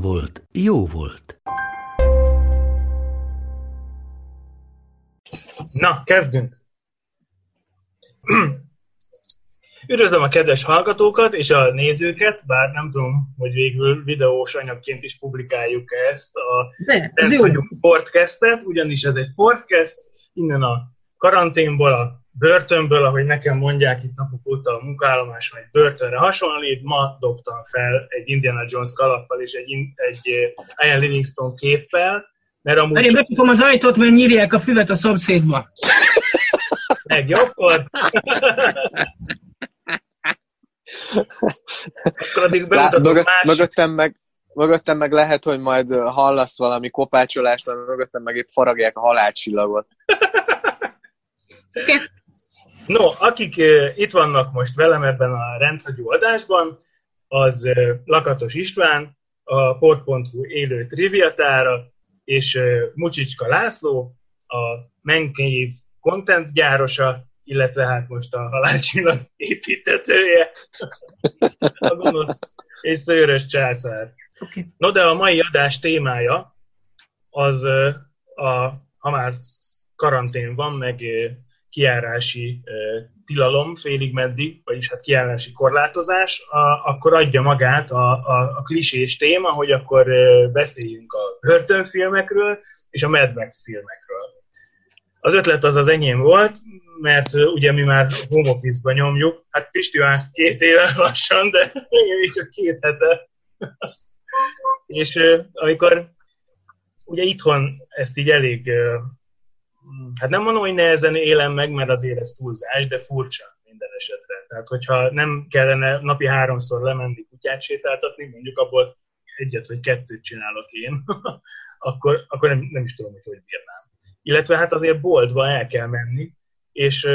volt, jó volt. Na, kezdünk! Üdvözlöm a kedves hallgatókat és a nézőket, bár nem tudom, hogy végül videós anyagként is publikáljuk ezt a De, ez jó. podcastet, ugyanis ez egy podcast, innen a karanténból, a börtönből, ahogy nekem mondják itt napok óta a munkállomás, vagy börtönre hasonlít, ma dobtam fel egy Indiana Jones kalappal és egy, egy Ian Livingstone képpel, mert amúgy... Én bepikom az ajtót, mert nyírják a füvet a szomszédba. Meg jobbkor. Akkor addig bemutatok mögött, más... Mögöttem meg, mögöttem meg lehet, hogy majd hallasz valami kopácsolást, mert mögöttem meg épp faragják a halálcsillagot. No, akik itt vannak most velem ebben a rendhagyó adásban, az Lakatos István, a port.hu élő triviatára, és Mucsicska László, a Menkév content gyárosa, illetve hát most a halálcsillag építetője, a gonosz és szőrös császár. Okay. No, de a mai adás témája az, a, ha már karantén van, meg kiárási tilalom félig meddig, vagyis hát kiárási korlátozás, a, akkor adja magát a, a, a klisés téma, hogy akkor beszéljünk a börtönfilmekről és a Mad Max filmekről. Az ötlet az az enyém volt, mert ugye mi már home office nyomjuk, hát Pisti már két éve lassan, de még csak két hete. és amikor ugye itthon ezt így elég hát nem mondom, hogy nehezen élem meg, mert azért ez túlzás, de furcsa minden esetre. Tehát, hogyha nem kellene napi háromszor lemenni kutyát sétáltatni, mondjuk abból egyet vagy kettőt csinálok én, akkor, akkor nem, nem is tudom, hogy hogy bírnám. Illetve hát azért boltba el kell menni, és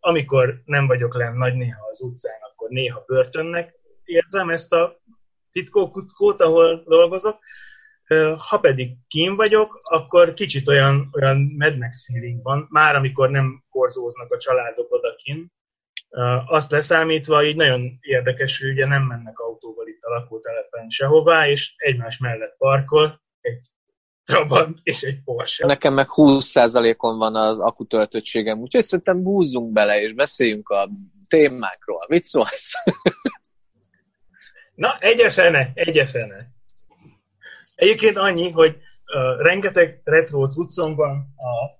amikor nem vagyok lenn nagy néha az utcán, akkor néha börtönnek érzem ezt a fickó-kuckót, ahol dolgozok, ha pedig kín vagyok, akkor kicsit olyan, olyan Mad Max feeling van, már amikor nem korzóznak a családok odakin. Azt leszámítva, így nagyon érdekes, hogy ugye nem mennek autóval itt a lakótelepen sehová, és egymás mellett parkol egy Trabant és egy Porsche. Nekem meg 20%-on van az akutöltöttségem, úgyhogy szerintem búzzunk bele, és beszéljünk a témákról. Mit szólsz? Na, egyefene, egyefene. Egyébként annyi, hogy uh, rengeteg retro cuccom van a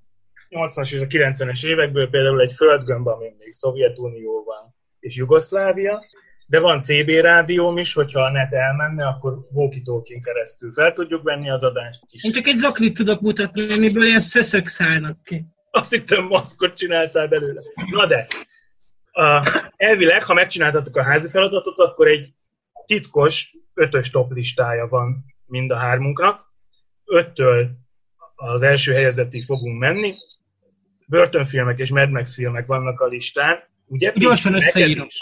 80-as és a 90-es évekből, például egy földgömb, ami még Szovjetunió van, és Jugoszlávia, de van CB rádióm is, hogyha a net elmenne, akkor walkie keresztül fel tudjuk venni az adást is. Én csak egy zaklit tudok mutatni, amiből ilyen szöszök szállnak ki. Azt hittem, maszkot csináltál belőle. Na de, uh, elvileg, ha megcsináltatok a házi feladatot, akkor egy titkos ötös top listája van mind a hármunknak. Öttől az első helyezettig fogunk menni. Börtönfilmek és Mad Max filmek vannak a listán. Ugye? Gyorsan összeírom. Is.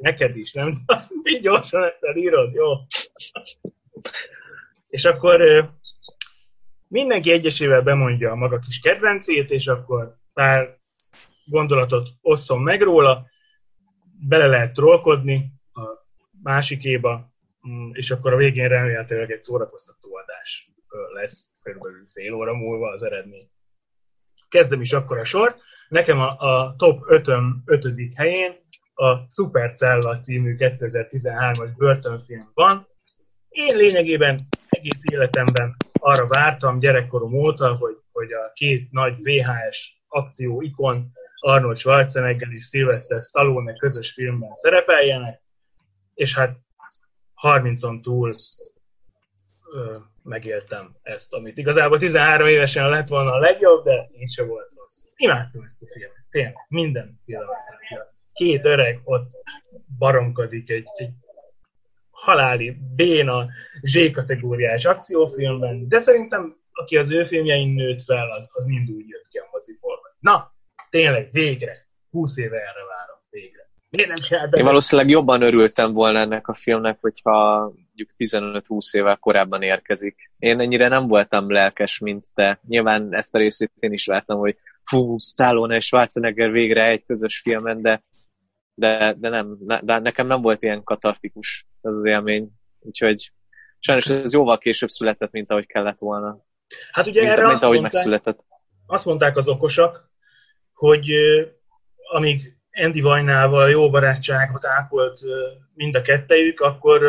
Neked is, nem? Azt így gyorsan felírod, jó? és akkor mindenki egyesével bemondja a maga kis kedvencét, és akkor pár gondolatot osszom meg róla, bele lehet trollkodni a másikéba, és akkor a végén remélhetőleg egy szórakoztató adás lesz, körülbelül fél óra múlva az eredmény. Kezdem is akkor a sort. Nekem a, a top 5 5. helyén a Supercella című 2013-as börtönfilm van. Én lényegében egész életemben arra vártam gyerekkorom óta, hogy, hogy a két nagy VHS akció ikon Arnold Schwarzenegger és Sylvester Stallone közös filmben szerepeljenek, és hát 30-on túl ö, megéltem ezt, amit igazából 13 évesen lett volna a legjobb, de így se volt rossz. Imádtam ezt a filmet, tényleg, minden pillanatban. két öreg ott baromkodik egy, egy haláli béna Z-kategóriás akciófilmben, de szerintem aki az ő filmjein nőtt fel, az, az mind úgy jött ki a moziból. Na, tényleg, végre. 20 éve erre várom, végre. Miért nem csináltam? Én valószínűleg jobban örültem volna ennek a filmnek, hogyha mondjuk 15-20 évvel korábban érkezik. Én ennyire nem voltam lelkes, mint te. Nyilván ezt a részét én is láttam, hogy fú, Stallone és Schwarzenegger végre egy közös filmen, de, de, de, nem, de nekem nem volt ilyen katartikus ez az élmény. Úgyhogy sajnos ez jóval később született, mint ahogy kellett volna. Hát ugye Mint, erre mint azt ahogy mondták, megszületett. azt mondták az okosak, hogy amíg Andy Vajnával jó barátságot ápolt mind a kettejük, akkor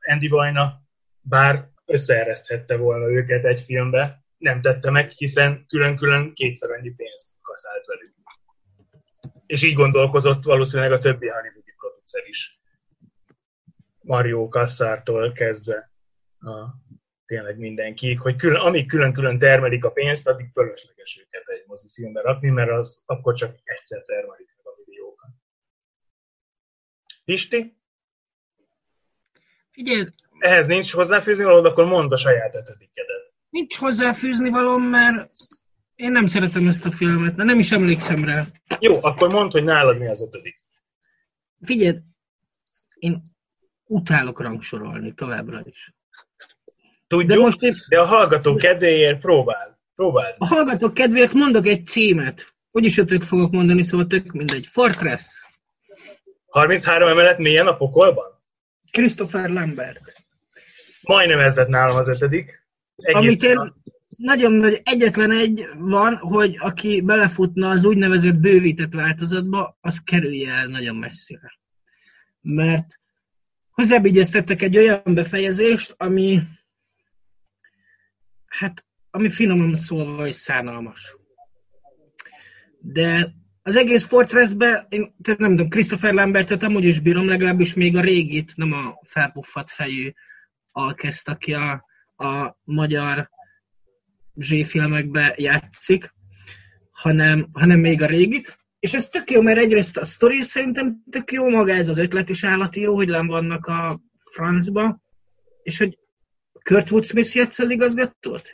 Andy Vajna bár összeereszthette volna őket egy filmbe, nem tette meg, hiszen külön-külön kétszer annyi pénzt kaszált velük. És így gondolkozott valószínűleg a többi hollywoodi producer is. Mario Kasszártól kezdve a, tényleg mindenki, hogy külön, amíg külön-külön termelik a pénzt, addig fölösleges őket egy mozifilmbe rakni, mert az akkor csak egyszer termelik. Pisti, Figyelj, ehhez nincs hozzáfűzni valód, akkor mondd a saját ötödikedet. nincs hozzáfűzni valóm, mert én nem szeretem ezt a filmet, de nem is emlékszem rá. Jó, akkor mondd, hogy nálad mi az ötödik. Figyelj, én utálok rangsorolni továbbra is. Tudjuk, De most én de a hallgató kedvéért próbál. Próbáld. a hallgatók kedvéért mondok egy címet. Úgyis ötök fogok mondani, szóval tök mindegy. Fortress. 33 emelet mélyen a pokolban? Christopher Lambert. Majdnem ez lett nálam az ötödik. Amit én nagyon nagy, egyetlen egy van, hogy aki belefutna az úgynevezett bővített változatba, az kerülje el nagyon messzire. Mert hozzábigyeztettek egy olyan befejezést, ami hát, ami finoman szólva is szánalmas. De az egész Fortressbe, én nem tudom, Christopher Lambertet amúgy is bírom, legalábbis még a régit, nem a felpuffat fejű alkezt, aki a, a magyar Z-filmekbe játszik, hanem, hanem még a régit. És ez tök jó, mert egyrészt a sztori szerintem tök jó, maga ez az ötlet is állati jó, hogy nem vannak a francba, és hogy Kurt Wood Smith játsz az igazgatót?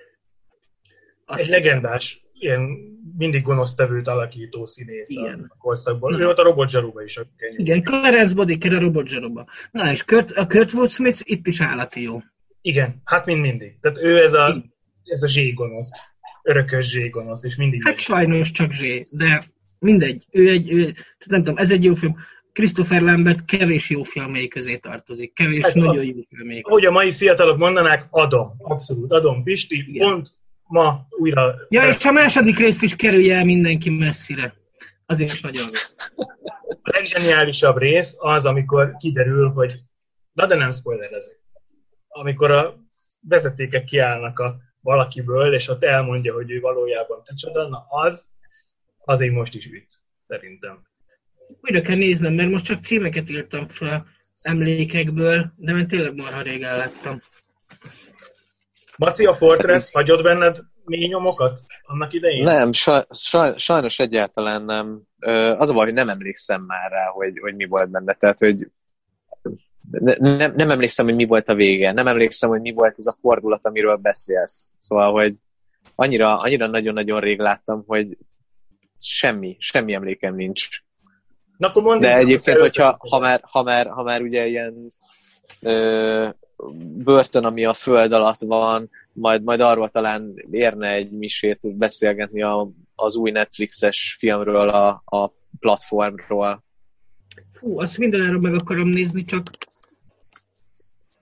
Azt Egy legendás, ilyen mindig gonosztevőt alakító színész Igen. a korszakból. Na. Ő volt a Robot Zsaruba is a kenyő. Igen, Clarence Bodiker a Robot Zsaroba. Na és Kurt, a Kurt Wood Smith itt is állati jó. Igen, hát mind mindig. Tehát ő ez a, ez a zségonosz. Örökös zségonosz, és mindig Hát sajnos csak Zsé, de mindegy. Ő egy, ő, nem tudom, ez egy jó film. Christopher Lambert kevés jó filmei közé tartozik. Kevés Hát nagyon az- jó filmei. Ahogy a mai fiatalok mondanák, adom. Abszolút, adom. Pisti, Igen. pont ma újra... Ja, és a második részt is kerülje el mindenki messzire. Az is nagyon jó. A leggeniálisabb rész az, amikor kiderül, hogy... Na, de nem spoilerezek. Amikor a vezetékek kiállnak a valakiből, és ott elmondja, hogy ő valójában kicsoda, na az, az így most is üt, szerintem. Újra kell néznem, mert most csak címeket írtam fel emlékekből, de mert tényleg marha régen láttam. Maci, a Fortress hagyott benned mély nyomokat annak idején? Nem, saj, saj, sajnos egyáltalán nem. Az a baj, hogy nem emlékszem már rá, hogy, hogy mi volt benne. Tehát, hogy ne, nem, nem emlékszem, hogy mi volt a vége. Nem emlékszem, hogy mi volt ez a fordulat, amiről beszélsz. Szóval, hogy annyira, annyira nagyon-nagyon rég láttam, hogy semmi, semmi emlékem nincs. Na, akkor mondd De egyébként, hogy hogyha ha már, ha már, ha már ugye ilyen ö, börtön, ami a föld alatt van, majd, majd arról talán érne egy misét beszélgetni a, az új Netflixes filmről, a, a platformról. Fú, azt mindenáron meg akarom nézni, csak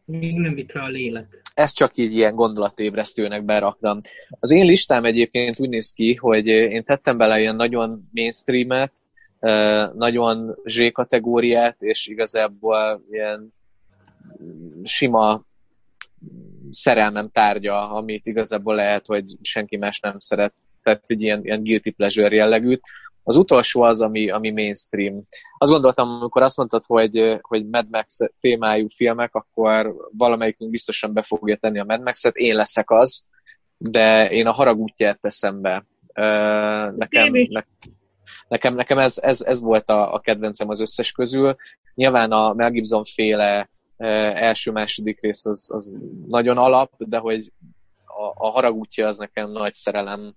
még nem vitt rá a lélek. Ezt csak így ilyen gondolatébresztőnek beraktam. Az én listám egyébként úgy néz ki, hogy én tettem bele ilyen nagyon mainstreamet, ö, nagyon Z kategóriát, és igazából ilyen sima szerelmem tárgya, amit igazából lehet, hogy senki más nem szeret. Tehát egy ilyen, ilyen guilty pleasure jellegűt. Az utolsó az, ami, ami mainstream. Azt gondoltam, amikor azt mondtad, hogy, hogy Mad Max témájú filmek, akkor valamelyikünk biztosan be fogja tenni a Mad Max-et, én leszek az, de én a harag útját teszem be. Nekem, ne, nekem, nekem ez, ez, ez volt a, a kedvencem az összes közül. Nyilván a Mel Gibson féle első-második rész az, az nagyon alap, de hogy a, a haragútja az nekem nagy szerelem,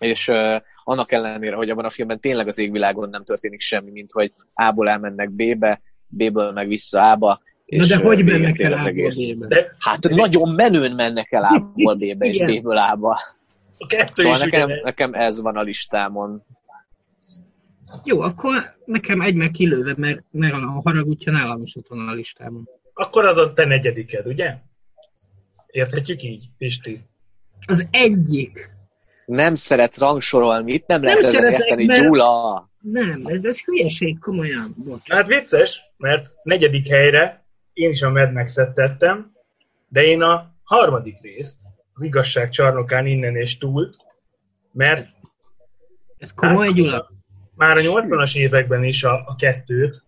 és uh, annak ellenére, hogy abban a filmben tényleg az égvilágon nem történik semmi, mint hogy A-ból elmennek B-be, B-ből meg vissza A-ba, és Na de hogy mennek el az egész? De, hát de, nagyon menőn mennek el A-ból B-be és B-ből A-ba. Szóval nekem, nekem ez van a listámon. Jó, akkor nekem egy meg kilőve, mert, mert a haragútja nálam is ott van a listában. Akkor az a te negyediked, ugye? Érthetjük így, Pisti? Az egyik. Nem szeret rangsorolni, itt nem, nem lehet ezen érteni, mert... Gyula. Nem, ez, ez hülyeség, komolyan. Bocs. Hát vicces, mert negyedik helyre én is a Mad max tettem, de én a harmadik részt, az igazság csarnokán innen és túl, mert ez komoly, hát, Gyula? Már a 80-as években is a, a kettőt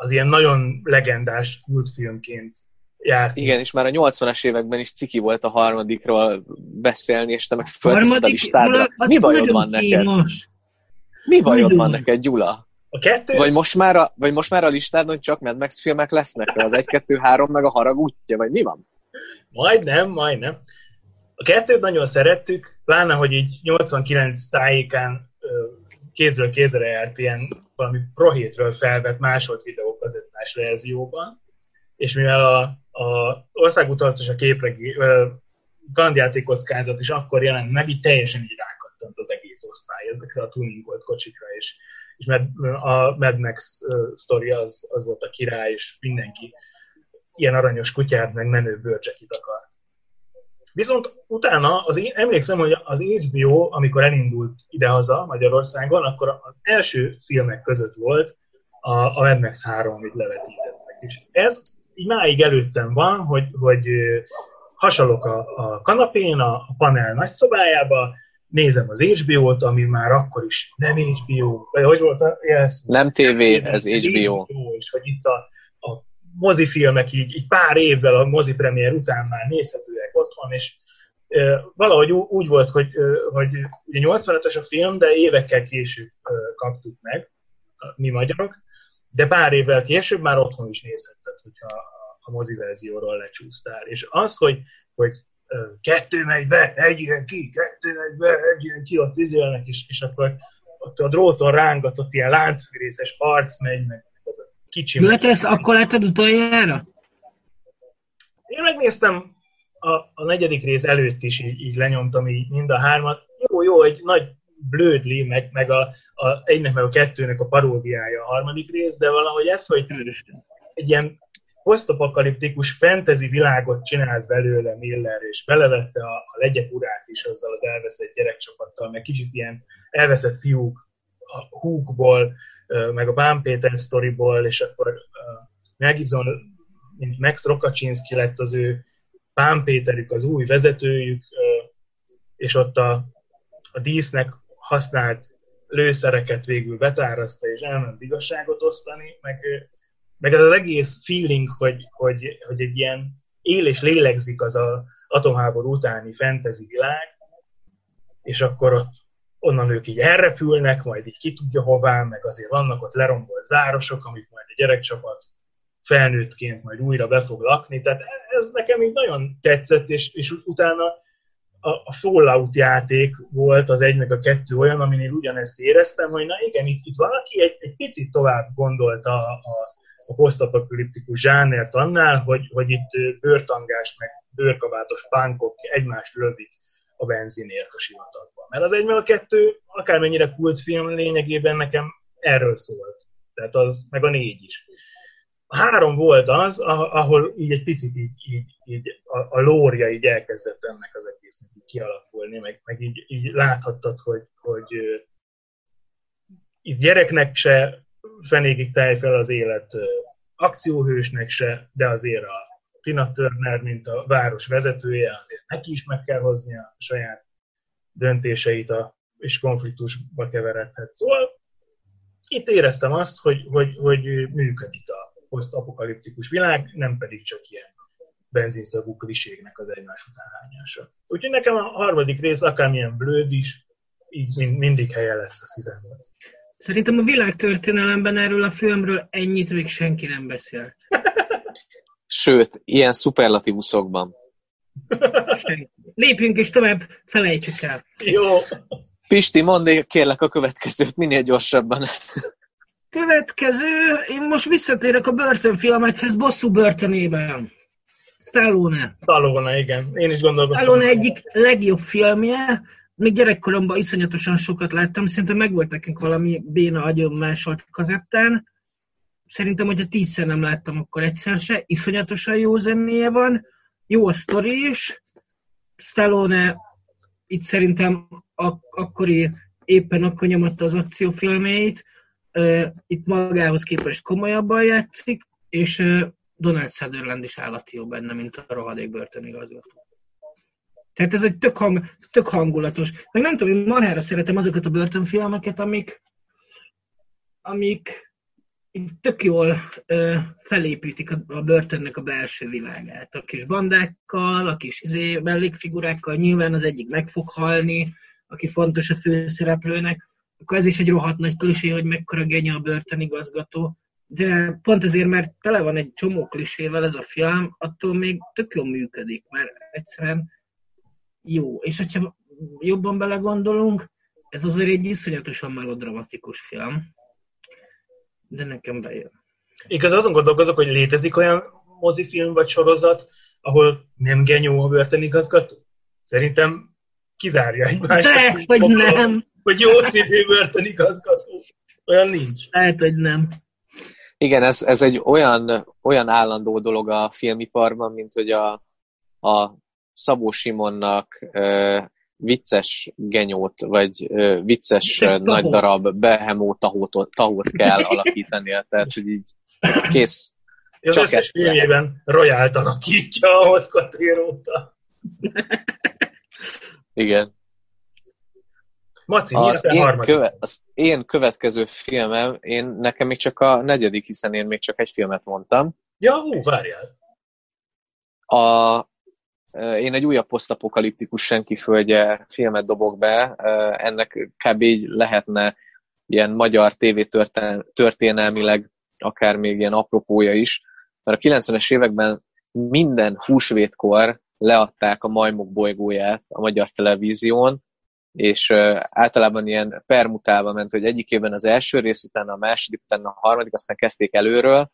az ilyen nagyon legendás kultfilmként járt. Igen, és már a 80-as években is ciki volt a harmadikról beszélni, és te meg fölteszed a listádra. Mi bajod van neked? Mi bajod van neked, Gyula? A kettő? Vagy most, már a, vagy most már a listádon csak Mad Max filmek lesznek? Az 1, 2, 3 meg a harag útja, vagy mi van? Majdnem, majdnem. A kettőt nagyon szerettük, pláne, hogy így 89 tájékán kézről kézre járt ilyen valami prohétről felvett másolt videókazettás verzióban, és mivel a, a országutalatos a képregi, kalandjáték kockázat is akkor jelent meg, így teljesen így rákattant az egész osztály ezekre a tuningolt kocsikra, és, és a Mad Max sztori az, az volt a király, és mindenki ilyen aranyos kutyát, meg menő bőrcsekit akart. Viszont utána, az én, emlékszem, hogy az HBO, amikor elindult idehaza Magyarországon, akkor az első filmek között volt a, a Mad Max 3, amit levetítettek. És ez így máig előttem van, hogy, hogy hasalok a, a kanapén, a, a panel nagyszobájába, nézem az HBO-t, ami már akkor is nem HBO, vagy hogy volt a jelsz? Nem TV, ez HBO. HBO. És hogy itt a, a mozifilmek így, így pár évvel a mozipremiér után már nézhetőek otthon, és valahogy úgy volt, hogy, hogy ugye 85-ös a film, de évekkel később kaptuk meg, mi magyarok, de pár évvel később már otthon is nézhetted, hogyha a mozi verzióról lecsúsztál. És az, hogy, hogy kettő megy be, egy ilyen ki, kettő megy be, egy ilyen ki, ott vizélnek, és, és akkor ott a dróton rángatott ilyen láncfűrészes harc megy, meg az a kicsi... Mert ezt akkor látod utoljára? Én megnéztem a, a negyedik rész előtt is így, így lenyomtam így mind a hármat. Jó, jó, egy nagy blödli, meg, meg a, a, egynek meg a kettőnek a paródiája a harmadik rész, de valahogy ez, hogy egy ilyen posztapokaliptikus fantasy világot csinált belőle Miller, és belevette a, a legyek urát is azzal az elveszett gyerekcsapattal, meg kicsit ilyen elveszett fiúk a Hookból, meg a Bán Péter sztoriból, és akkor Mel Gibson, mint Max Rokaczynski lett az ő Pán Péterük, az új vezetőjük, és ott a, a dísznek használt lőszereket végül betárazta, és elment igazságot osztani, meg, meg ez az egész feeling, hogy, hogy, hogy egy ilyen él és lélegzik az a atomháború utáni fantasy világ, és akkor ott onnan ők így elrepülnek, majd így ki tudja hová, meg azért vannak ott lerombolt városok, amik majd a gyerekcsapat felnőttként majd újra be fog lakni. Tehát ez nekem így nagyon tetszett, és, és utána a, a Fallout játék volt az egy meg a kettő olyan, aminél ugyanezt éreztem, hogy na igen, itt, itt valaki egy, egy picit tovább gondolta a, a, a posztapokaliptikus zsánert annál, hogy, hogy itt bőrtangást meg bőrkabátos pánkok egymást lövik a benzinért a sivatagban. Mert az egy meg a kettő, akármennyire kultfilm lényegében nekem erről szólt. Tehát az, meg a négy is. Három volt az, ahol így egy picit így, így, így a, a lória így elkezdett ennek az egésznek így kialakulni, meg, meg így, így láthattad, hogy, hogy itt gyereknek se fenékig táj fel az élet akcióhősnek se, de azért a Tina Turner, mint a város vezetője, azért neki is meg kell hoznia a saját döntéseit, a, és konfliktusba keveredhet. Szóval itt éreztem azt, hogy, hogy, hogy működik a posztapokaliptikus világ, nem pedig csak ilyen benzinszagú kliségnek az egymás után hányása. Úgyhogy nekem a harmadik rész, akármilyen blőd is, így mind, mindig helye lesz a szívemben. Szerintem a világtörténelemben erről a filmről ennyit még senki nem beszélt. Sőt, ilyen szuperlatívuszokban. Lépjünk és tovább, felejtsük el. Jó. Pisti, mondd kérlek a következőt minél gyorsabban. Következő, én most visszatérek a börtönfilmekhez bosszú börtönében. Stallone. Stallone, igen. Én is gondolkoztam. Stallone egyik legjobb filmje, még gyerekkoromban iszonyatosan sokat láttam, szerintem meg volt nekünk valami béna agyon másolt kazettán. Szerintem, hogyha tízszer nem láttam, akkor egyszer se. Iszonyatosan jó zenéje van, jó a sztori is. Stallone itt szerintem ak- akkori, éppen akkor nyomatta az akciófilmét, itt magához képest komolyabban játszik, és Donald Sutherland is állati jó benne, mint a rohadék börtönigazgató. Tehát ez egy tök, hang, tök hangulatos. Meg nem tudom, én marhára szeretem azokat a börtönfilmeket, amik, amik tök jól ö, felépítik a, a börtönnek a belső világát. A kis bandákkal, a kis izé, mellékfigurákkal, nyilván az egyik meg fog halni, aki fontos a főszereplőnek, akkor ez is egy rohadt nagy klisé, hogy mekkora genya a börtönigazgató. De pont azért, mert tele van egy csomó klisével ez a film, attól még tök jól működik, mert egyszerűen jó. És hogyha jobban belegondolunk, ez azért egy iszonyatosan melodramatikus film. De nekem bejön. Igaz, azon gondolkozok, hogy létezik olyan mozifilm vagy sorozat, ahol nem genyó a börtönigazgató? Szerintem kizárja egymást. De, vagy nem. Hogy jó szívű börtönigazgató. Olyan nincs. Lehet, hogy nem. Igen, ez, ez egy olyan, olyan állandó dolog a filmiparban, mint hogy a, a Szabó Simonnak uh, vicces genyót, vagy uh, vicces uh, nagy darab behemó tahót, tahót kell alakítani, tehát hogy így kész. Az Csak ezt filmjében Royalt alakítja a Oscar-tróta. Igen. Maci, Az én, harmadik? köve, az én következő filmem, én, nekem még csak a negyedik, hiszen én még csak egy filmet mondtam. Ja, hú, várjál. A, én egy újabb posztapokaliptikus senki földje filmet dobok be, ennek kb. így lehetne ilyen magyar TV történelmileg akár még ilyen apropója is, mert a 90-es években minden húsvétkor leadták a Majmok bolygóját a magyar televízión, és általában ilyen permutálva ment, hogy egyik évben az első rész, utána a második, utána a harmadik, aztán kezdték előről,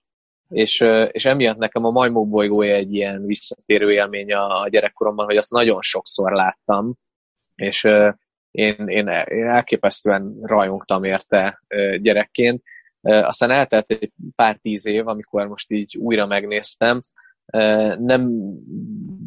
és, és emiatt nekem a Majmok bolygója egy ilyen visszatérő élmény a, a gyerekkoromban, hogy azt nagyon sokszor láttam, és én, én, én elképesztően rajongtam érte gyerekként. Aztán eltelt egy pár tíz év, amikor most így újra megnéztem, nem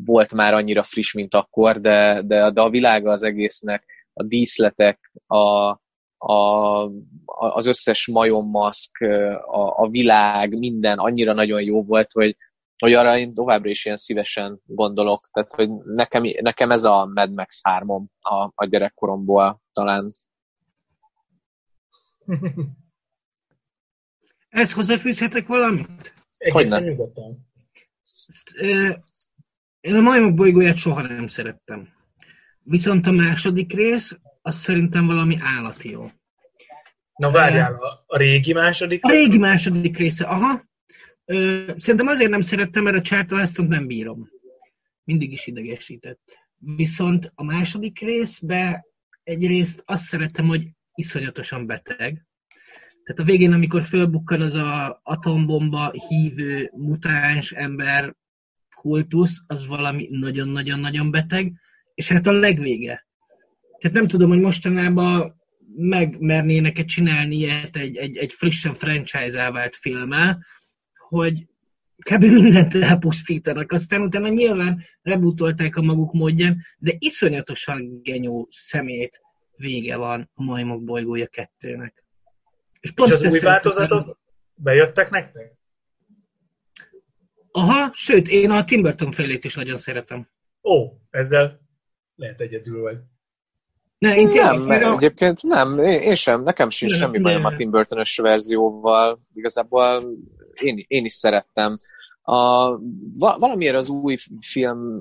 volt már annyira friss, mint akkor, de, de, de a világa az egésznek, a díszletek, a, a, az összes majommaszk, a, a világ, minden annyira nagyon jó volt, hogy, hogy arra én továbbra is ilyen szívesen gondolok. Tehát, hogy nekem, nekem ez a Mad Max 3 a, a gyerekkoromból talán. Ezt hozzáfűzhetek valamit? Hogyne. nyugodtan. Én a majmok bolygóját soha nem szerettem. Viszont a második rész, az szerintem valami állati jó. Na várjál, a, a régi második? A régi második része, aha. Ö, Szerintem azért nem szerettem, mert a Charlton Heston nem bírom. Mindig is idegesített. Viszont a második részbe egyrészt azt szerettem, hogy iszonyatosan beteg. Tehát a végén, amikor fölbukkan az a atombomba hívő mutáns ember kultusz, az valami nagyon-nagyon-nagyon beteg, és hát a legvége. Tehát nem tudom, hogy mostanában megmernének-e csinálni ilyet egy, egy, egy frissen franchise vált filmmel, hogy kb. mindent elpusztítanak. Aztán utána nyilván rebootolták a maguk módján, de iszonyatosan genyó szemét vége van a Majmok bolygója kettőnek. És pont az ezt új változatok bejöttek nektek? Aha, sőt, én a Tim Burton félét is nagyon szeretem. Ó, ezzel lehet egyedül vagy. Ne, én Nem, meg a- egyébként nem, én, sem, nekem sincs Nem, semmi bajom a. Tim burton verzióval, igazából én, én is szerettem. A, va, valamiért az új film,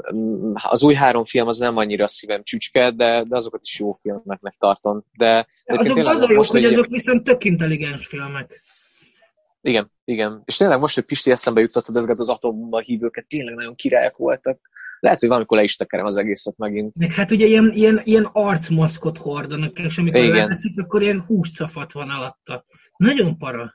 az új három film az nem annyira szívem csücske, de, de azokat is jó filmeknek tartom. De, de Azok tényleg az a jó, most, hogy hogy- azok viszont tök intelligens filmek. Igen, igen. És tényleg most, hogy Pisti eszembe juttattad ezeket az atombomba hívőket, tényleg nagyon királyok voltak. Lehet, hogy valamikor le is tekerem az egészet megint. Meg hát ugye ilyen, ilyen, ilyen arcmaszkot hordanak, és amikor Igen. leveszik, akkor ilyen húscafat van alatta. Nagyon para.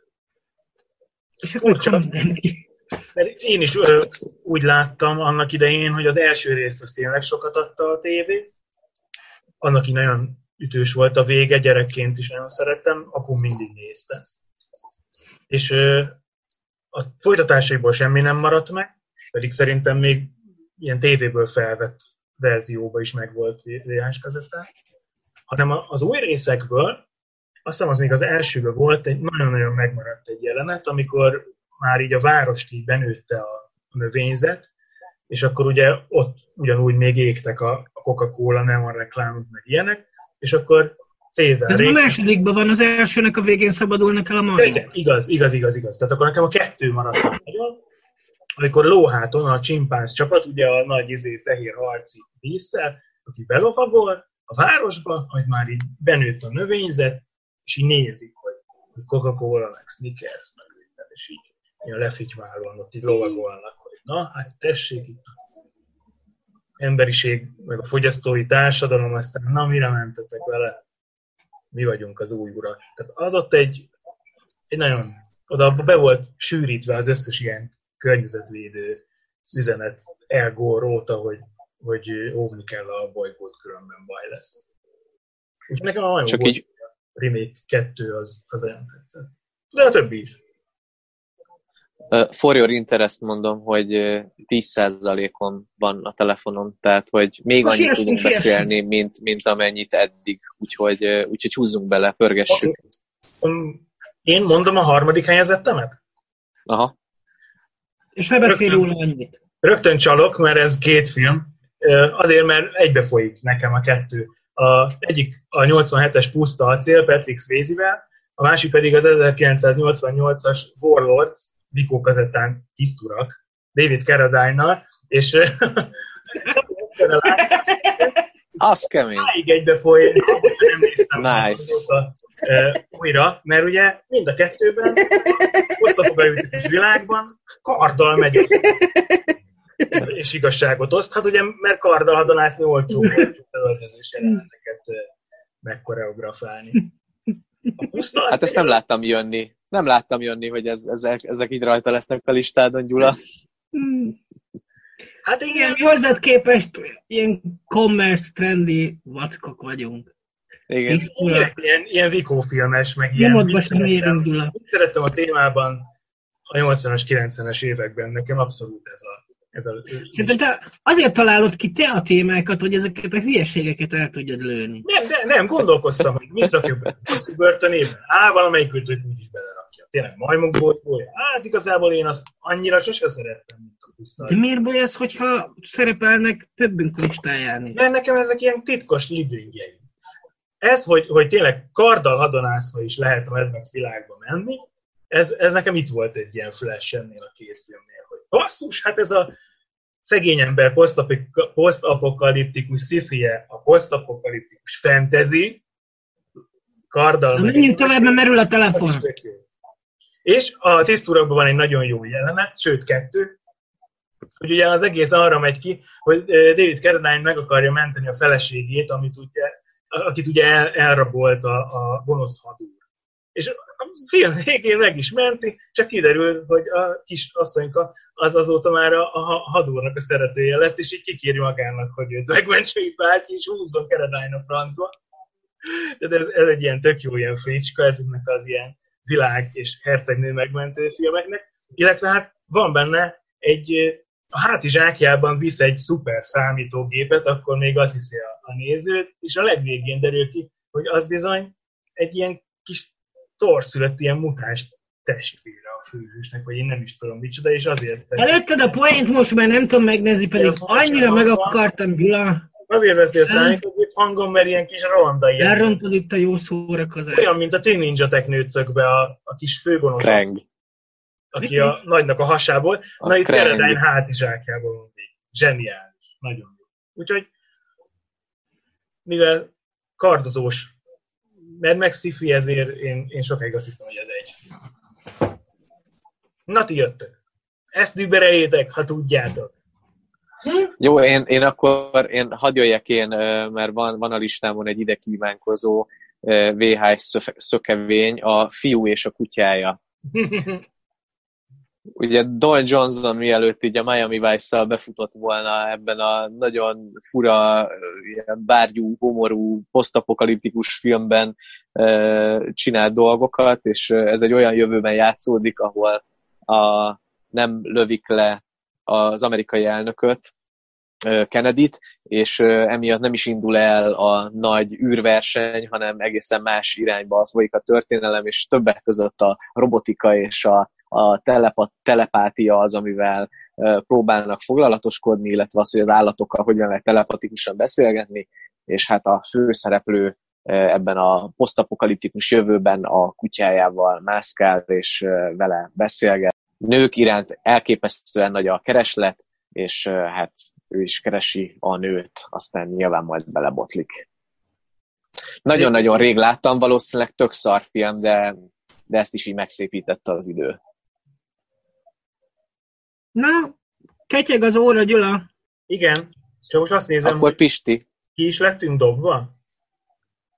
És akkor csak mindenki. Mert én is ö, úgy láttam annak idején, hogy az első részt az tényleg sokat adta a tévé. Annak így nagyon ütős volt a vége, gyerekként is nagyon szerettem, apum mindig nézte. És ö, a folytatásaiból semmi nem maradt meg, pedig szerintem még ilyen tévéből felvett verzióba is megvolt VHS kazettán, hanem az új részekből, azt hiszem az még az elsőben volt, egy nagyon-nagyon megmaradt egy jelenet, amikor már így a várost így benőtte a növényzet, és akkor ugye ott ugyanúgy még égtek a Coca-Cola, nem a reklámok, meg ilyenek, és akkor Cézár Ez a másodikban van, az elsőnek a végén szabadulnak el a majmok. igen, igaz, igaz, igaz, igaz. Tehát akkor nekem a kettő maradt nagyon. Amikor lóháton a csimpánz csapat, ugye a nagy izé fehér harci díszsel, aki belovagol a városba, hogy már így benőtt a növényzet, és így nézik, hogy, hogy Coca-Cola, meg Snickers, meg minden, és így ilyen lefitymálóan ott így lovagolnak, hogy na, hát tessék itt emberiség, meg a fogyasztói társadalom, aztán na, mire mentetek vele? Mi vagyunk az új urak. Tehát az ott egy, egy nagyon, oda be volt sűrítve az összes ilyen környezetvédő üzenet El Gore óta, hogy, hogy óvni kell a bolygót, különben baj lesz. Úgyhogy nekem a Csak volt így- a remake 2 az, az olyan tetszett. De a többi is. Uh, For your interest mondom, hogy uh, 10%-on van a telefonon, tehát hogy még annyit siessünk, tudunk siessünk. beszélni, mint, mint amennyit eddig. Úgyhogy, úgyhogy húzzunk bele, pörgessük. Um, Én mondom a harmadik helyezettemet? Aha. És ne beszélj róla annyit. Rögtön csalok, mert ez két film. Azért, mert egybe folyik nekem a kettő. A, egyik a 87-es Puszta acél Patrick Swayze-vel, a másik pedig az 1988-as Warlords, Vikó kazettán tiszturak, David Carradine-nal, és Az kemény. máig egybe folyik, hogyha nem néztem Nice. azóta, ö, újra, mert ugye mind a kettőben, posztapokaliptikus világban karddal megy az és igazságot oszt. Hát ugye, mert karddal hadonászni olcsó öltözős jeleneteket megkoreografálni. A puszta Hát ezt nem láttam jönni. Nem láttam jönni, hogy ez, ezek, ezek így rajta lesznek a listádon, Gyula. Hát Igen, mi hozzád képest ilyen commerce trendy vackok vagyunk. Igen. Direkt ilyen, ilyen Vikó filmes, meg ilyen. Nyomodba sem érünk, Gyula. mit szerettem a témában a 80-as, 90-es években. Nekem abszolút ez a, ez a Szerintem te azért találod ki te a témákat, hogy ezeket a hülyeségeket el tudjad lőni. Nem, nem, nem, gondolkoztam, hogy mit rakjuk be. Hosszú börtönében. Á, valamelyik őt úgyis belerakja. Tényleg majmokból, hát igazából én azt annyira sose szerettem, mint a puszta. De miért baj az, hogyha szerepelnek többünk listáján is? Mert nekem ezek ilyen titkos libringjeim. Ez, hogy, hogy tényleg karddal hadonászva is lehet a Mad Max világba menni, ez, ez nekem itt volt egy ilyen flash ennél a két filmnél, basszus, hát ez a szegény ember posztapokaliptikus szifie, a posztapokaliptikus fantasy, karddal... Na, menjünk tovább, mert merül a telefon. És a tiszturakban van egy nagyon jó jelenet, sőt kettő, hogy ugye az egész arra megy ki, hogy David Carradine meg akarja menteni a feleségét, amit ugye, akit ugye el, elrabolt a, a gonosz hadúr. És a film végén menti, csak kiderül, hogy a kis asszonyka az azóta már a, hadúrnak a szeretője lett, és így kikéri magának, hogy őt megmentse, így bárki is húzzon Carradine a francba. De ez, ez egy ilyen tök jó ilyen fricska, ezeknek az ilyen világ és hercegnő megmentő filmeknek, illetve hát van benne egy, a hátizsákjában visz egy szuper számítógépet, akkor még azt hiszi a, a néző, és a legvégén derül ki, hogy az bizony egy ilyen kis torszülött ilyen mutáns testvére a főhősnek, vagy én nem is tudom micsoda, és azért Előtted a poént most már nem tudom megnézni, pedig annyira meg akartam, Gyula. azért beszél számítógép hangon, mert ilyen kis ronda ilyen. Elrontod itt a jó szórakozást. Olyan, mint a Teen Ninja Technőcökbe a, a kis főgonosz Krang. aki a nagynak a hasából. A Na itt. Teradine hátizsákjából van még. Zseniális. Nagyon jó. Úgyhogy, mivel kardozós Mad Max sci ezért én, én sokáig azt hittem, hogy ez egy film. Na, ti jöttök. Ezt dübereljétek, ha tudjátok. Jó, én, én akkor én hadd jöjjek én, mert van, van a listámon egy ide kívánkozó VHS szökevény, a fiú és a kutyája. Ugye Don Johnson mielőtt így a Miami Vice-szal befutott volna ebben a nagyon fura, ilyen bárgyú, homorú, posztapokaliptikus filmben ö, csinált dolgokat, és ez egy olyan jövőben játszódik, ahol a, nem lövik le az amerikai elnököt, ö, Kennedy-t, és emiatt nem is indul el a nagy űrverseny, hanem egészen más irányba folyik a történelem, és többek között a robotika és a, a telepa, telepátia az, amivel próbálnak foglalatoskodni, illetve az, hogy az állatokkal hogyan lehet telepatikusan beszélgetni, és hát a főszereplő ebben a posztapokaliptikus jövőben a kutyájával mászkál, és vele beszélget. Nők iránt elképesztően nagy a kereslet, és hát ő is keresi a nőt, aztán nyilván majd belebotlik. Nagyon-nagyon rég láttam, valószínűleg tök szar film, de, de ezt is így megszépítette az idő. Na, ketyeg az óra, Gyula. Igen, csak most azt nézem, Akkor hogy Pisti? ki is lettünk dobva.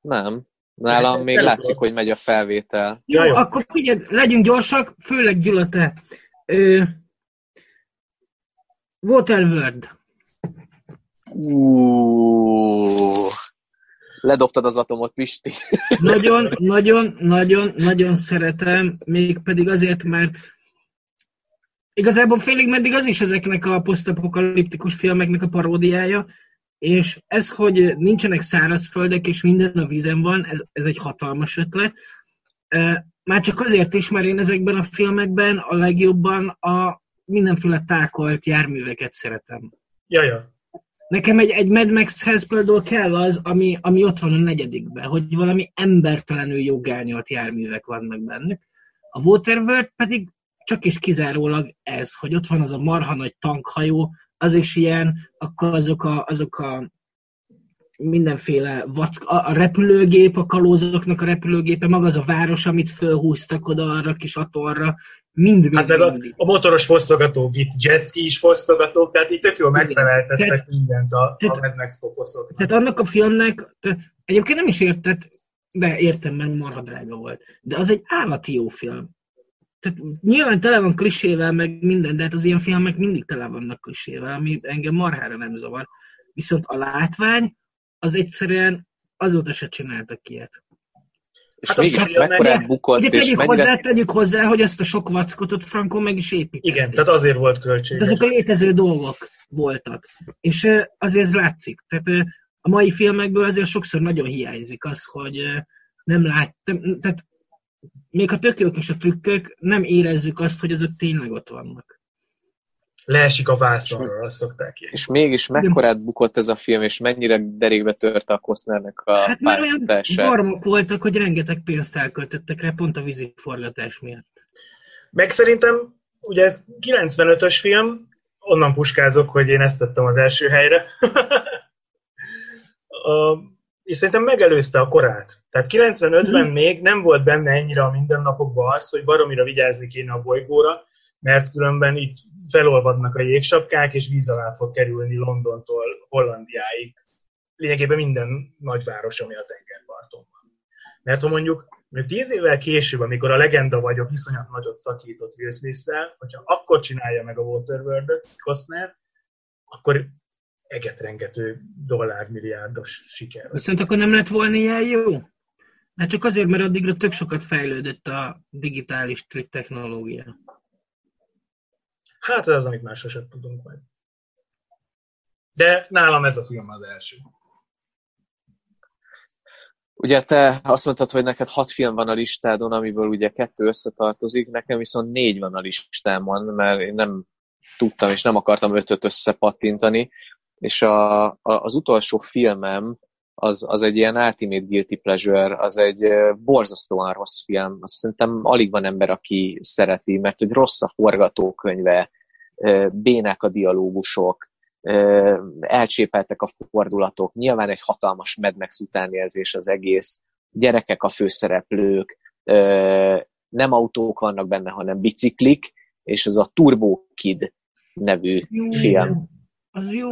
Nem. Nálam még Elugott. látszik, hogy megy a felvétel. Jó, jó. akkor figyelj, legyünk gyorsak, főleg Gyula te. Ö, Waterworld. Uuuuh. Ledobtad az atomot, Pisti. Nagyon, nagyon, nagyon, nagyon szeretem, mégpedig azért, mert igazából félig meddig az is ezeknek a posztapokaliptikus filmeknek a paródiája, és ez, hogy nincsenek szárazföldek, és minden a vízen van, ez, ez egy hatalmas ötlet. Már csak azért is, mert én ezekben a filmekben a legjobban a mindenféle tákolt járműveket szeretem. Ja, ja. Nekem egy, egy Mad Max-hez például kell az, ami, ami ott van a negyedikben, hogy valami embertelenül jogányolt járművek vannak bennük. A Waterworld pedig csak is kizárólag ez, hogy ott van az a marha nagy tankhajó, az is ilyen, akkor azok a, azok a mindenféle vack, a, a repülőgép, a kalózoknak a repülőgépe, maga az a város, amit fölhúztak oda arra kis atorra, mind, mind, Hát meg a, a motoros itt, jetski is fosztogatók, tehát itt tök jól megfeleltettek Tehát- mindent a, tehát- a Mad Max. Tehát annak a filmnek, te, egyébként nem is érted, de értem, mert marha drága volt. De az egy állati jó film. Tehát nyilván tele van klisével, meg minden, de hát az ilyen filmek mindig tele vannak klisével, ami engem marhára nem zavar. Viszont a látvány, az egyszerűen azóta se csináltak ilyet. És Hát mégis mekkorát bukott, Ugye és tegyük mennyire... hozzá, tegyük hozzá, hogy ezt a sok vackot ott Franco meg is épített. Igen, tehát azért volt Tehát költséges. azok a létező dolgok voltak. És azért ez látszik. Tehát a mai filmekből azért sokszor nagyon hiányzik az, hogy nem lát, tehát még ha tök jók is a trükkök, nem érezzük azt, hogy azok tényleg ott vannak. Leesik a vászonról, azt szokták írni. És mégis mekkorát bukott ez a film, és mennyire derékbe törte a Costnernek a Hát már olyan barmok voltak, hogy rengeteg pénzt elköltöttek rá pont a vízi forgatás miatt. Meg szerintem, ugye ez 95-ös film, onnan puskázok, hogy én ezt tettem az első helyre. és szerintem megelőzte a korát. Tehát 95-ben még nem volt benne ennyire a mindennapokban az, hogy baromira vigyázni kéne a bolygóra, mert különben itt felolvadnak a jégsapkák, és víz alá fog kerülni Londontól Hollandiáig. Lényegében minden nagyváros, ami a tengerparton van. Mert ha mondjuk, mondjuk tíz évvel később, amikor a legenda vagyok, iszonyat nagyot szakított Will Smith-szel, hogyha akkor csinálja meg a Waterworld-öt Costner, akkor egetrengető dollármilliárdos siker. Viszont akkor nem lett volna ilyen jó? Hát csak azért, mert addigra tök sokat fejlődött a digitális technológia. Hát ez az, amit már sosem tudunk majd. De nálam ez a film az első. Ugye te azt mondtad, hogy neked hat film van a listádon, amiből ugye kettő összetartozik, nekem viszont négy van a listámon, mert én nem tudtam és nem akartam ötöt összepattintani, és a, a, az utolsó filmem az, az egy ilyen ultimate guilty pleasure, az egy borzasztóan rossz film. Azt szerintem alig van ember, aki szereti, mert hogy rossz a forgatókönyve, bének a dialógusok, elcsépeltek a fordulatok, nyilván egy hatalmas Mad Max utánérzés az egész, gyerekek a főszereplők, nem autók vannak benne, hanem biciklik, és ez a Turbo Kid nevű film. Az jó.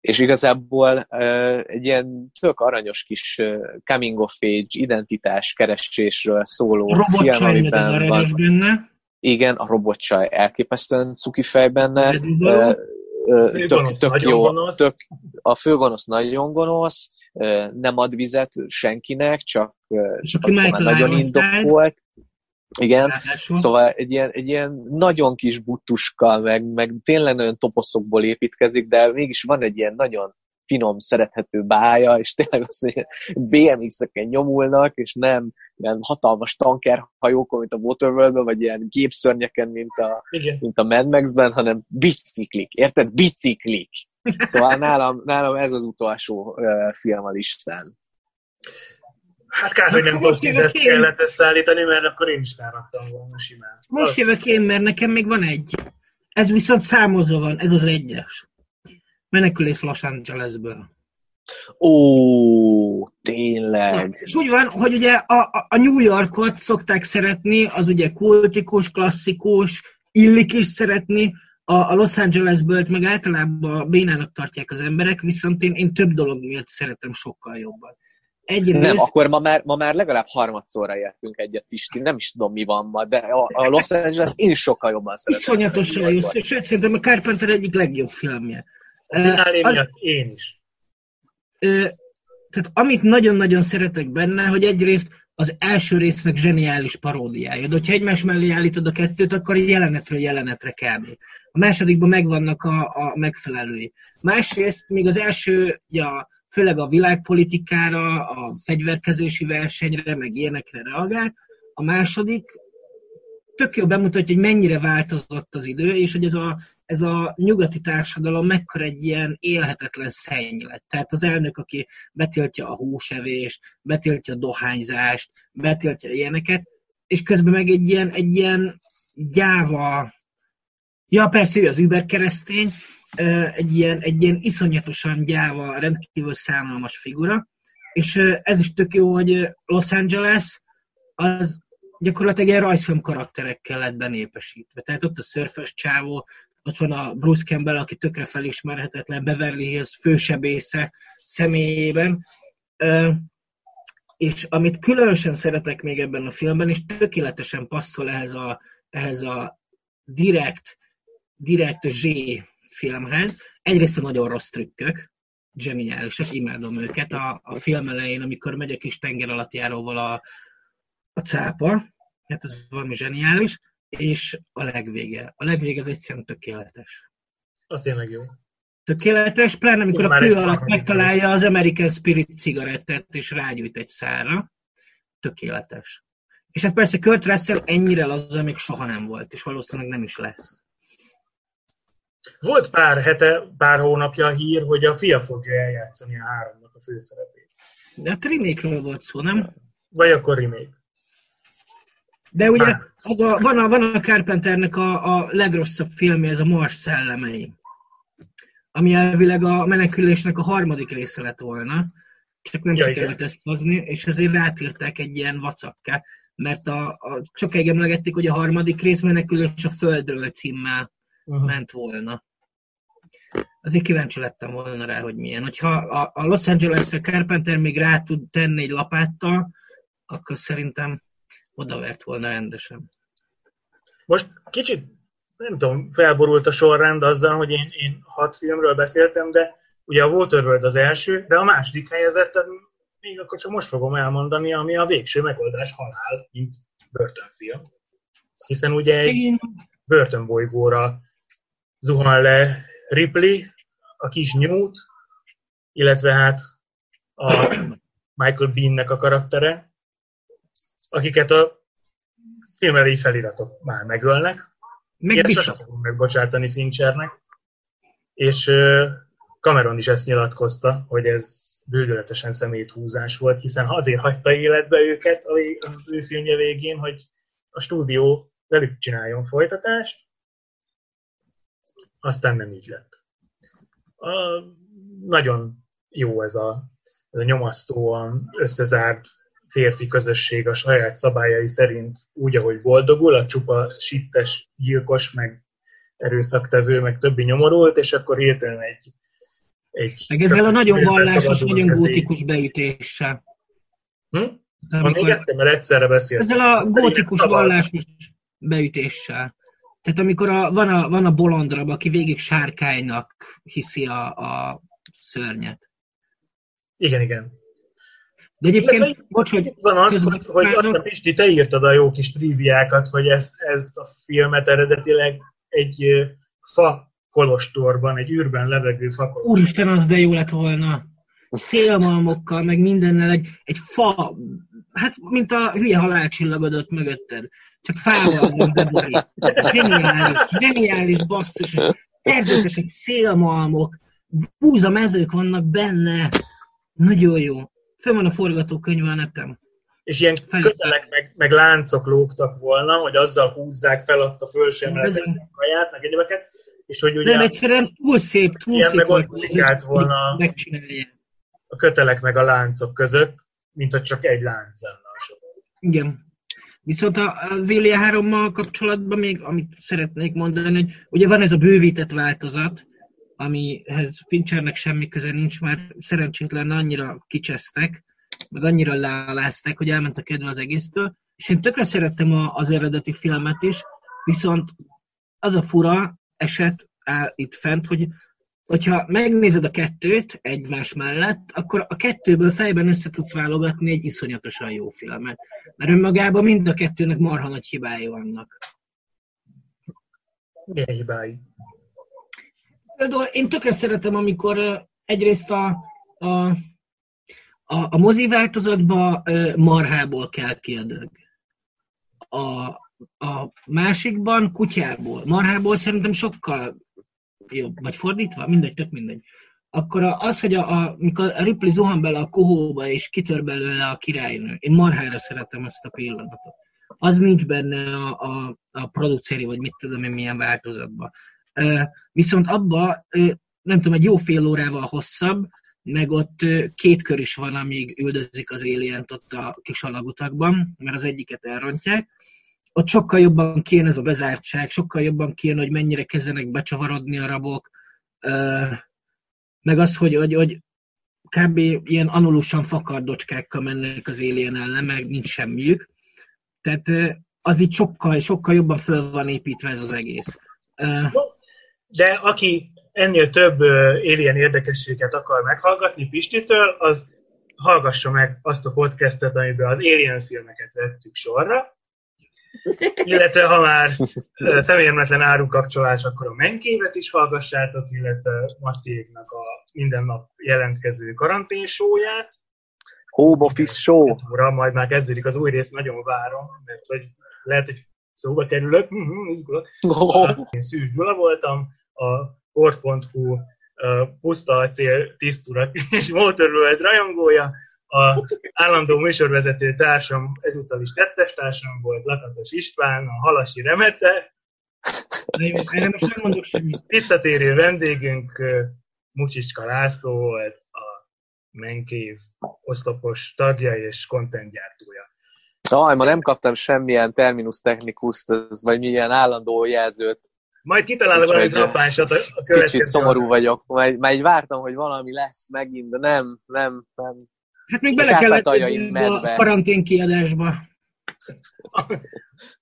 És igazából uh, egy ilyen tök aranyos kis uh, coming of age identitás keresésről szóló film, amiben van. Benne. Igen, a robotcsaj elképesztően cuki fej benne. Uh, tök, tök jó, tök, a főgonosz nagyon gonosz, nem ad vizet senkinek, csak, csak akkor nagyon indokolt. Igen, Ráadásul. szóval egy ilyen, egy ilyen nagyon kis buttuska, meg, meg tényleg nagyon toposzokból építkezik, de mégis van egy ilyen nagyon finom, szerethető bája, és tényleg az, hogy BMX-eken nyomulnak, és nem ilyen hatalmas tankerhajókon, mint a waterworld vagy ilyen gépszörnyeken, mint a, mint a Mad Max-ben, hanem biciklik, érted? Biciklik! Szóval nálam, nálam ez az utolsó uh, film a listán. Hát kár, hogy nem tudok tizet kellett összeállítani, mert akkor én is ráraktam volna simán. Most jövök én, mert nekem még van egy. Ez viszont számozva van, ez az egyes. Menekülés Los Angelesből. Ó, tényleg. És úgy van, hogy ugye a, a New Yorkot szokták szeretni, az ugye kultikus, klasszikus, illik is szeretni, a, a Los Angelesből meg általában bénának tartják az emberek, viszont én, én több dolog miatt szeretem sokkal jobban. Egyrészt... Nem, akkor ma már, ma már legalább harmadszorra értünk egyet, Pisti, nem is tudom mi van ma, de a, a Los Angeles én sokkal jobban szeretem. Iszonyatosan jó, sőt szerintem a Carpenter egyik legjobb filmje. Az, én is. Tehát amit nagyon-nagyon szeretek benne, hogy egyrészt az első résznek zseniális paródiája. De hogyha egymás mellé állítod a kettőt, akkor jelenetről jelenetre kb. A másodikban megvannak a, a megfelelői. Másrészt még az első, ja, főleg a világpolitikára, a fegyverkezési versenyre, meg ilyenekre reagál. A második tök jó bemutatja, hogy mennyire változott az idő, és hogy ez a, ez a nyugati társadalom mekkora egy ilyen élhetetlen szenny lett. Tehát az elnök, aki betiltja a húsevést, betiltja a dohányzást, betiltja ilyeneket, és közben meg egy ilyen, egy ilyen gyáva, ja persze ő az Uber keresztény, egy ilyen, egy ilyen iszonyatosan gyáva, rendkívül szánalmas figura, és ez is tök jó, hogy Los Angeles az gyakorlatilag ilyen rajzfilm karakterekkel lett benépesítve. Tehát ott a szörfös csávó, ott van a Bruce Campbell, aki tökre felismerhetetlen Beverly Hills fősebésze személyében. És amit különösen szeretek még ebben a filmben, és tökéletesen passzol ehhez a, ehhez a direkt, direkt Z filmhez, egyrészt a nagyon rossz trükkök, zseniálisak, imádom őket. A, a film elején, amikor megy a kis tenger alatt járóval a, a cápa, hát ez valami zseniális, és a legvége. A legvége az egyszerűen tökéletes. Az tényleg jó. Tökéletes, pláne amikor a kő alatt megtalálja az American Spirit cigarettet, és rágyújt egy szára. Tökéletes. És hát persze Kurt Russell ennyire laza még soha nem volt, és valószínűleg nem is lesz. Volt pár hete, pár hónapja a hír, hogy a fia fogja eljátszani a háromnak a főszerepét. De a remake volt szó, nem? Vagy akkor remake. De ugye a, van, a, van a Carpenternek a, a legrosszabb filmje, ez a Mars szellemei. Ami elvileg a menekülésnek a harmadik része lett volna, csak nem ja, sikerült ezt hozni, és ezért rátírták egy ilyen vacakká, mert a, a, sokáig emlegették, hogy a harmadik rész menekülés a Földről címmel uh-huh. ment volna. Azért kíváncsi lettem volna rá, hogy milyen. Hogyha a, a Los Angeles-re Carpenter még rá tud tenni egy lapáttal, akkor szerintem odavert volna rendesen. Most kicsit, nem tudom, felborult a sorrend azzal, hogy én, én hat filmről beszéltem, de ugye a Waterworld az első, de a második helyezettet még akkor csak most fogom elmondani, ami a végső megoldás halál, mint börtönfilm. Hiszen ugye egy börtönbolygóra zuhan le Ripley, a kis nyújt, illetve hát a Michael Bean-nek a karaktere, akiket a filmelői feliratok már megölnek. Meg Én sosem fogom megbocsátani Finchernek. És Cameron is ezt nyilatkozta, hogy ez bődöletesen szeméthúzás volt, hiszen azért hagyta életbe őket az ő filmje végén, hogy a stúdió velük csináljon folytatást, aztán nem így lett. A, nagyon jó ez a, ez a nyomasztóan összezárt férfi közösség a saját szabályai szerint úgy, ahogy boldogul, a csupa sittes, gyilkos, meg erőszaktevő, meg többi nyomorult, és akkor hirtelen egy, egy meg ezzel a nagyon vallásos, nagyon gótikus beütéssel. Hm? Amikor... Még egyszer, mert egyszerre beszéltem. Ezzel a gótikus vallásos beütéssel. Tehát amikor a, van, a, van a bolondrab, aki végig sárkánynak hiszi a, a szörnyet. Igen, igen. De egyébként, Illetve, bocs, hogy... Van az, hogy, hogy azt a Pisti, te írtad a jó kis triviákat, hogy ezt, ezt a filmet eredetileg egy fa kolostorban, egy űrben levegő fa kolostorban. Úristen, az de jó lett volna. Szélmalmokkal, meg mindennel egy, egy fa, hát mint a hülye halálcsillagodott mögötted. Csak fával nem beborít. Zseniális, zseniális basszus. Természetesen szélmalmok, búzamezők vannak benne. Nagyon jó. Föl van a forgatókönyv a netem. És ilyen kötelek meg, meg láncok lógtak volna, hogy azzal húzzák fel ott a fölsemletet kaját, meg egyebeket. És hogy ugye nem, egyszerűen túl szép, túl ilyen szép volt, volna a kötelek meg a láncok között, mint hogy csak egy lánc lenne a Igen. Viszont a, a Zélia 3 kapcsolatban még, amit szeretnék mondani, hogy ugye van ez a bővített változat, amihez Finchernek semmi köze nincs, mert szerencsétlen annyira kicsesztek, meg annyira lealázták, hogy elment a kedve az egésztől. És én tökre szerettem a, az eredeti filmet is, viszont az a fura eset áll itt fent, hogy hogyha megnézed a kettőt egymás mellett, akkor a kettőből fejben össze tudsz válogatni egy iszonyatosan jó filmet. Mert önmagában mind a kettőnek marha nagy hibái vannak. Milyen hibái? Például én tökre szeretem, amikor egyrészt a, a, a, a mozi változatban marhából kell ki a dög. A, a másikban kutyából. Marhából szerintem sokkal jobb, vagy fordítva, mindegy, tök mindegy. Akkor az, hogy a, a, mikor a Ripley zuhan bele a kohóba, és kitör belőle a királynő, én marhára szeretem azt a pillanatot. Az nincs benne a, a, a produceri, vagy mit tudom én milyen változatban. Viszont abba, nem tudom, egy jó fél órával hosszabb, meg ott két kör is van, amíg üldözik az alien ott a kis alagutakban, mert az egyiket elrontják. Ott sokkal jobban kéne ez a bezártság, sokkal jobban kéne, hogy mennyire kezdenek becsavarodni a rabok, meg az, hogy, hogy, hogy kb. ilyen anulusan fakardocskákkal mennek az alien ellen, meg nincs semmiük. Tehát az így sokkal, sokkal jobban föl van építve ez az egész de aki ennél több Alien érdekességet akar meghallgatni Pistitől, az hallgassa meg azt a podcastet, amiben az Alien filmeket vettük sorra. Illetve ha már személyemletlen árukapcsolás, akkor a menkévet is hallgassátok, illetve Maciéknak a minden nap jelentkező karanténsóját. Home Office Show. Ura, majd már kezdődik az új rész, nagyon várom, mert hogy lehet, hogy szóba kerülök, mm-hmm, izgulok. Én Szűs Gyula voltam, a port.hu puszta acél tiszturak és Motorworld rajongója, a állandó műsorvezető társam ezúttal is tettes társam volt, Lakatos István, a Halasi Remete. Erre most nem mondok semmit. Visszatérő vendégünk Mucsicska László volt, a Menkév oszlopos tagja és kontentgyártója. Aj, ma nem kaptam semmilyen terminus technikuszt, vagy milyen állandó jelzőt majd kitalálok valami frappánsat a, a következő. Kicsit szomorú vagyok, majd, majd vártam, hogy valami lesz megint, de nem, nem, nem. Hát még bele kellett a karantén kiadásba.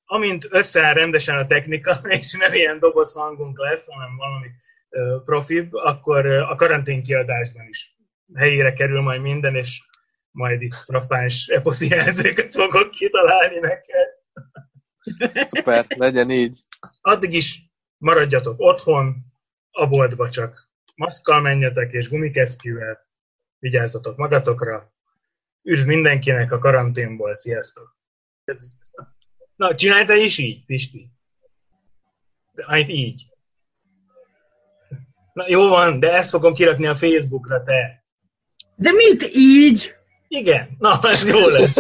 Amint összeáll rendesen a technika, és nem ilyen doboz hangunk lesz, hanem valami profibb, akkor a karantén kiadásban is helyére kerül majd minden, és majd itt frappáns eposzi jelzőket fogok kitalálni neked. Szuper, legyen így. Addig is maradjatok otthon, a boltba csak maszkkal menjetek és gumikesztyűvel, vigyázzatok magatokra, üdv mindenkinek a karanténból, sziasztok! Na, csinálj te is így, Pisti. Hát így. Na, jó van, de ezt fogom kirakni a Facebookra, te. De mit így? Igen, na, ez jó lesz.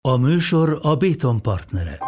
A műsor a Béton partnere.